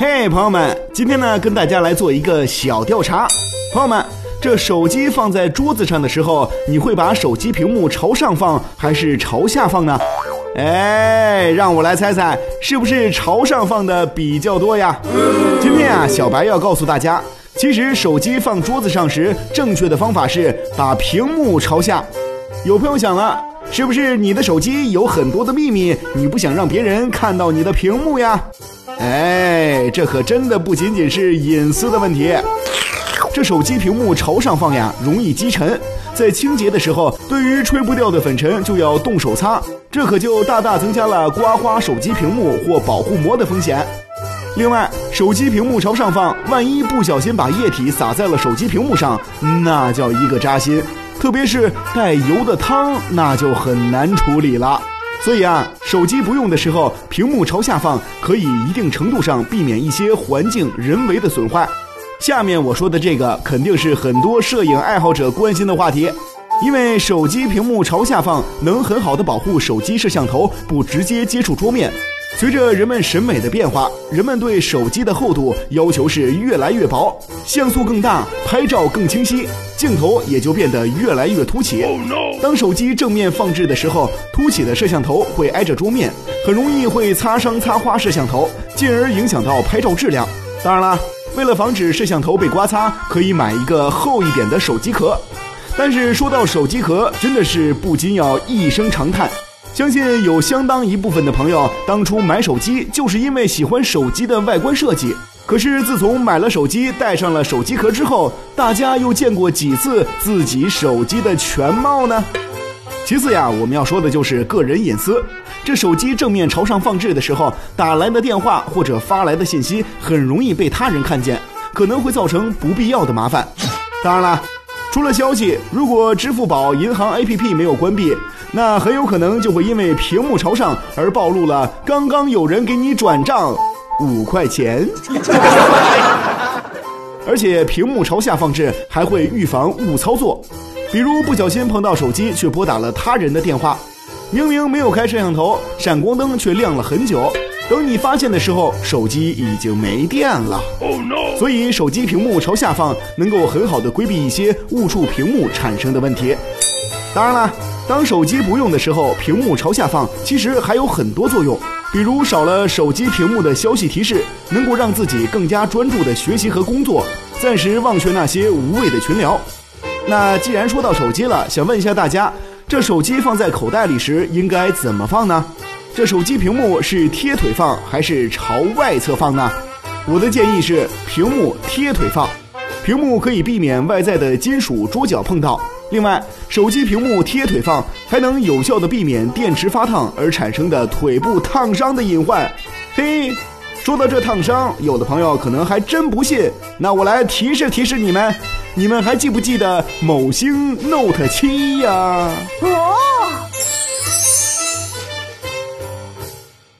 嘿，朋友们，今天呢，跟大家来做一个小调查。朋友们，这手机放在桌子上的时候，你会把手机屏幕朝上放还是朝下放呢？哎，让我来猜猜，是不是朝上放的比较多呀？今天啊，小白要告诉大家，其实手机放桌子上时，正确的方法是把屏幕朝下。有朋友想了，是不是你的手机有很多的秘密，你不想让别人看到你的屏幕呀？哎，这可真的不仅仅是隐私的问题。这手机屏幕朝上放呀，容易积尘，在清洁的时候，对于吹不掉的粉尘就要动手擦，这可就大大增加了刮花手机屏幕或保护膜的风险。另外，手机屏幕朝上放，万一不小心把液体洒在了手机屏幕上，那叫一个扎心，特别是带油的汤，那就很难处理了。所以啊，手机不用的时候，屏幕朝下放，可以一定程度上避免一些环境人为的损坏。下面我说的这个肯定是很多摄影爱好者关心的话题，因为手机屏幕朝下放能很好的保护手机摄像头不直接接触桌面。随着人们审美的变化，人们对手机的厚度要求是越来越薄，像素更大，拍照更清晰，镜头也就变得越来越凸起。当手机正面放置的时候，凸起的摄像头会挨着桌面，很容易会擦伤、擦花摄像头，进而影响到拍照质量。当然了，为了防止摄像头被刮擦，可以买一个厚一点的手机壳。但是说到手机壳，真的是不禁要一声长叹。相信有相当一部分的朋友当初买手机就是因为喜欢手机的外观设计。可是自从买了手机，带上了手机壳之后，大家又见过几次自己手机的全貌呢？其次呀，我们要说的就是个人隐私。这手机正面朝上放置的时候，打来的电话或者发来的信息很容易被他人看见，可能会造成不必要的麻烦。当然了，除了消息，如果支付宝银行 APP 没有关闭。那很有可能就会因为屏幕朝上而暴露了刚刚有人给你转账五块钱，而且屏幕朝下放置还会预防误操作，比如不小心碰到手机却拨打了他人的电话，明明没有开摄像头，闪光灯却亮了很久，等你发现的时候，手机已经没电了。所以手机屏幕朝下放能够很好的规避一些误触屏幕产生的问题。当然了。当手机不用的时候，屏幕朝下放，其实还有很多作用，比如少了手机屏幕的消息提示，能够让自己更加专注的学习和工作，暂时忘却那些无谓的群聊。那既然说到手机了，想问一下大家，这手机放在口袋里时应该怎么放呢？这手机屏幕是贴腿放还是朝外侧放呢？我的建议是屏幕贴腿放，屏幕可以避免外在的金属桌角碰到。另外，手机屏幕贴腿放还能有效的避免电池发烫而产生的腿部烫伤的隐患。嘿，说到这烫伤，有的朋友可能还真不信。那我来提示提示你们，你们还记不记得某星 Note 七呀？哦。